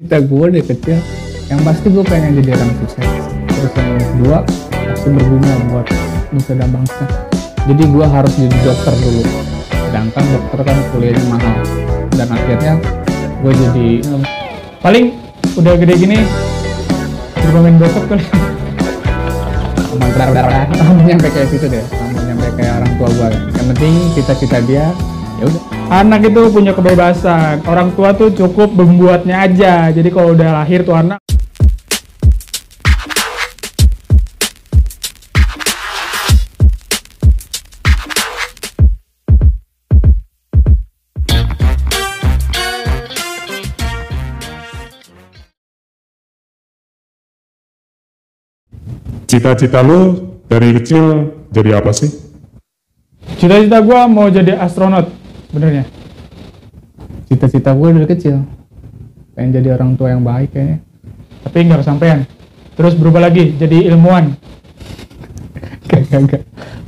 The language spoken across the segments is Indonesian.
kita gue dari kecil yang pasti gue pengen jadi orang sukses. Terus yang kedua pasti berguna buat nusa dan bangsa. Jadi gue harus jadi dokter dulu. Sedangkan dokter kan kuliahnya mahal. Dan akhirnya gue jadi hmm, paling udah gede gini jadi pemain bokep kali nyampe kayak situ deh. Nyampe kayak orang tua gue yang penting cita-cita dia ya udah anak itu punya kebebasan. Orang tua tuh cukup membuatnya aja. Jadi kalau udah lahir tuh anak. Cita-cita lu dari kecil jadi apa sih? cita-cita gue mau jadi astronot benernya cita-cita gue dari kecil pengen jadi orang tua yang baik kayaknya tapi nggak kesampaian terus berubah lagi jadi ilmuwan Gak, gak, gak.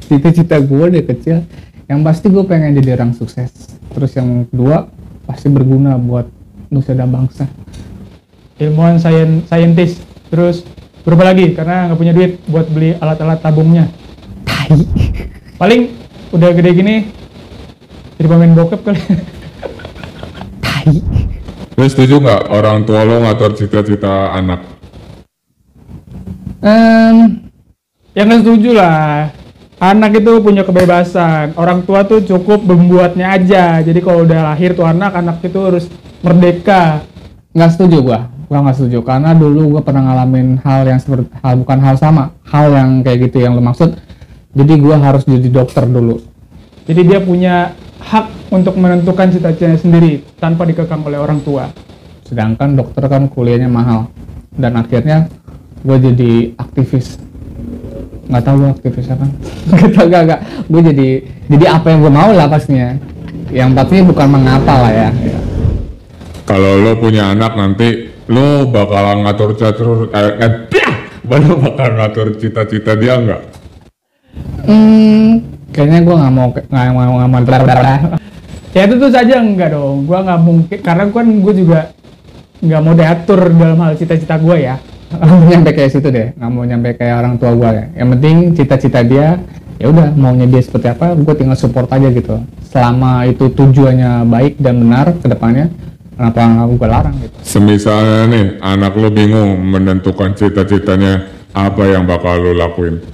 Cita-cita gue dari kecil, yang pasti gue pengen jadi orang sukses. Terus yang kedua, pasti berguna buat nusa dan bangsa. ilmuwan sains saintis terus berubah lagi karena nggak punya duit buat beli alat-alat tabungnya Tai. paling udah gede gini jadi pemain bokep kali Tai. Lu setuju nggak orang tua lo ngatur cita-cita anak? Em, ya nggak setuju lah anak itu punya kebebasan orang tua tuh cukup membuatnya aja jadi kalau udah lahir tuh anak anak itu harus merdeka nggak setuju gue. Gue nggak setuju karena dulu gue pernah ngalamin hal yang seperti hal bukan hal sama, hal yang kayak gitu yang lo maksud. Jadi gue harus jadi dokter dulu. jadi dia punya hak untuk menentukan cita-citanya sendiri tanpa dikekang oleh orang tua Sedangkan dokter kan kuliahnya mahal dan akhirnya gue jadi aktivis. Nggak tahu gue aktivis apa? Gak tau gak gak. Gue jadi jadi apa yang gue mau lah pastinya. Yang pastinya bukan mengapa lah ya. Kalau lo punya anak nanti lo bakal ngatur catur eh, eh bakal ngatur cita-cita dia nggak? Hmm, kayaknya gue nggak mau nggak mau nggak mau ya itu tuh saja enggak dong. Gua nggak mungkin karena kan gue juga nggak mau diatur dalam hal cita-cita gue ya. Nggak mau nyampe kayak situ deh. Nggak mau nyampe kayak orang tua gue ya. Yang penting cita-cita dia ya udah maunya dia seperti apa gue tinggal support aja gitu. Selama itu tujuannya baik dan benar ke depannya kenapa nggak gue larang gitu? Semisalnya nih anak lo bingung menentukan cita-citanya apa yang bakal lo lakuin?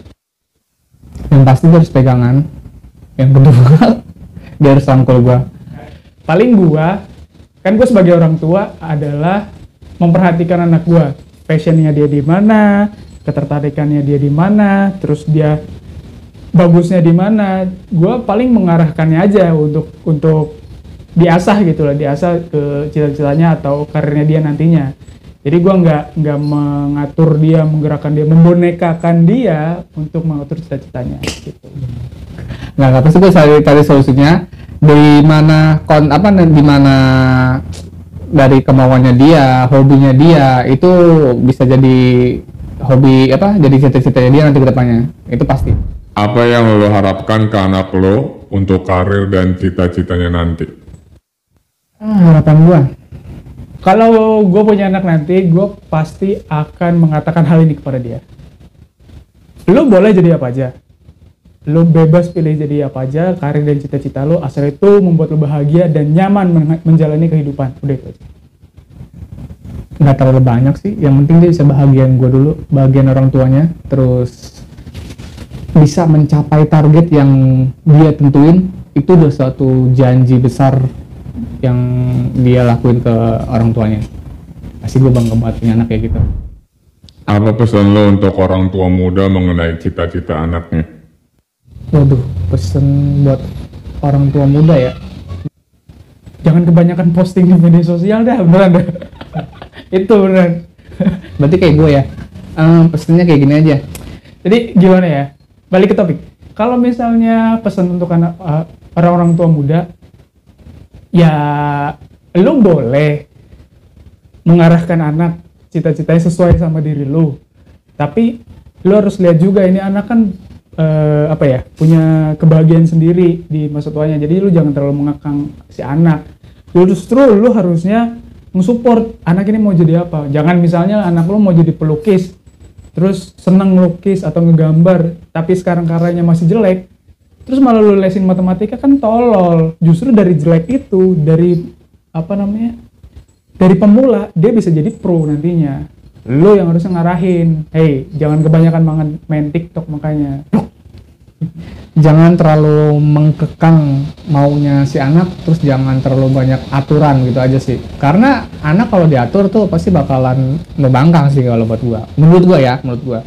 Yang pasti dia harus pegangan yang kedua dia harus rangkul gue paling gua kan gue sebagai orang tua adalah memperhatikan anak gua. Passionnya dia di mana ketertarikannya dia di mana terus dia bagusnya di mana. Gua paling mengarahkannya aja untuk untuk diasah gitu lah diasah ke cita-citanya atau karirnya dia nantinya jadi gua nggak nggak mengatur dia menggerakkan dia membonekakan dia untuk mengatur cita-citanya gitu. Nggak nggak pasti gue cari cari solusinya di mana kon apa di mana dari kemauannya dia hobinya dia itu bisa jadi hobi apa jadi cita-citanya dia nanti ke depannya. Itu pasti. Apa yang lo harapkan ke anak lo untuk karir dan cita-citanya nanti? ah, harapan gua Kalau gue punya anak nanti, gue pasti akan mengatakan hal ini kepada dia. Lo boleh jadi apa aja. Lo bebas pilih jadi apa aja, karir dan cita-cita lo, asal itu membuat lo bahagia dan nyaman men- menjalani kehidupan. Udah itu aja. nggak terlalu banyak sih yang penting dia bisa bahagian gue dulu bahagian orang tuanya terus bisa mencapai target yang dia tentuin itu udah suatu janji besar yang dia lakuin ke orang tuanya pasti gue bangga banget punya anak kayak gitu Apa pesan lo untuk orang tua muda mengenai cita-cita anaknya? waduh pesen buat orang tua muda ya Jangan kebanyakan posting di media sosial dah, beneran dah. itu beneran. berarti kayak gue ya Ehm, pesennya kayak gini aja Jadi gimana ya? Balik ke topik. Kalau misalnya pesan untuk anak uh, orang-orang tua muda, ya lu boleh mengarahkan anak cita-citanya sesuai sama diri lu. Tapi lu harus lihat juga ini anak kan eh, apa ya punya kebahagiaan sendiri di masa tuanya. Jadi lu jangan terlalu mengekang si anak. Justru lu harusnya nge-support anak ini mau jadi apa jangan misalnya anak lo mau jadi pelukis terus seneng ngelukis atau ngegambar tapi sekarang karyanya masih jelek terus malah lu lesin matematika kan tolol. Justru dari jelek itu dari apa namanya dari pemula dia bisa jadi pro nantinya. Lo yang harusnya ngarahin hey jangan kebanyakan main, main TikTok makanya. Jangan terlalu mengkekang maunya si anak terus jangan terlalu banyak aturan gitu aja sih. Karena anak kalau diatur tuh pasti bakalan membangkang sih kalau buat gua. Menurut gua ya menurut gua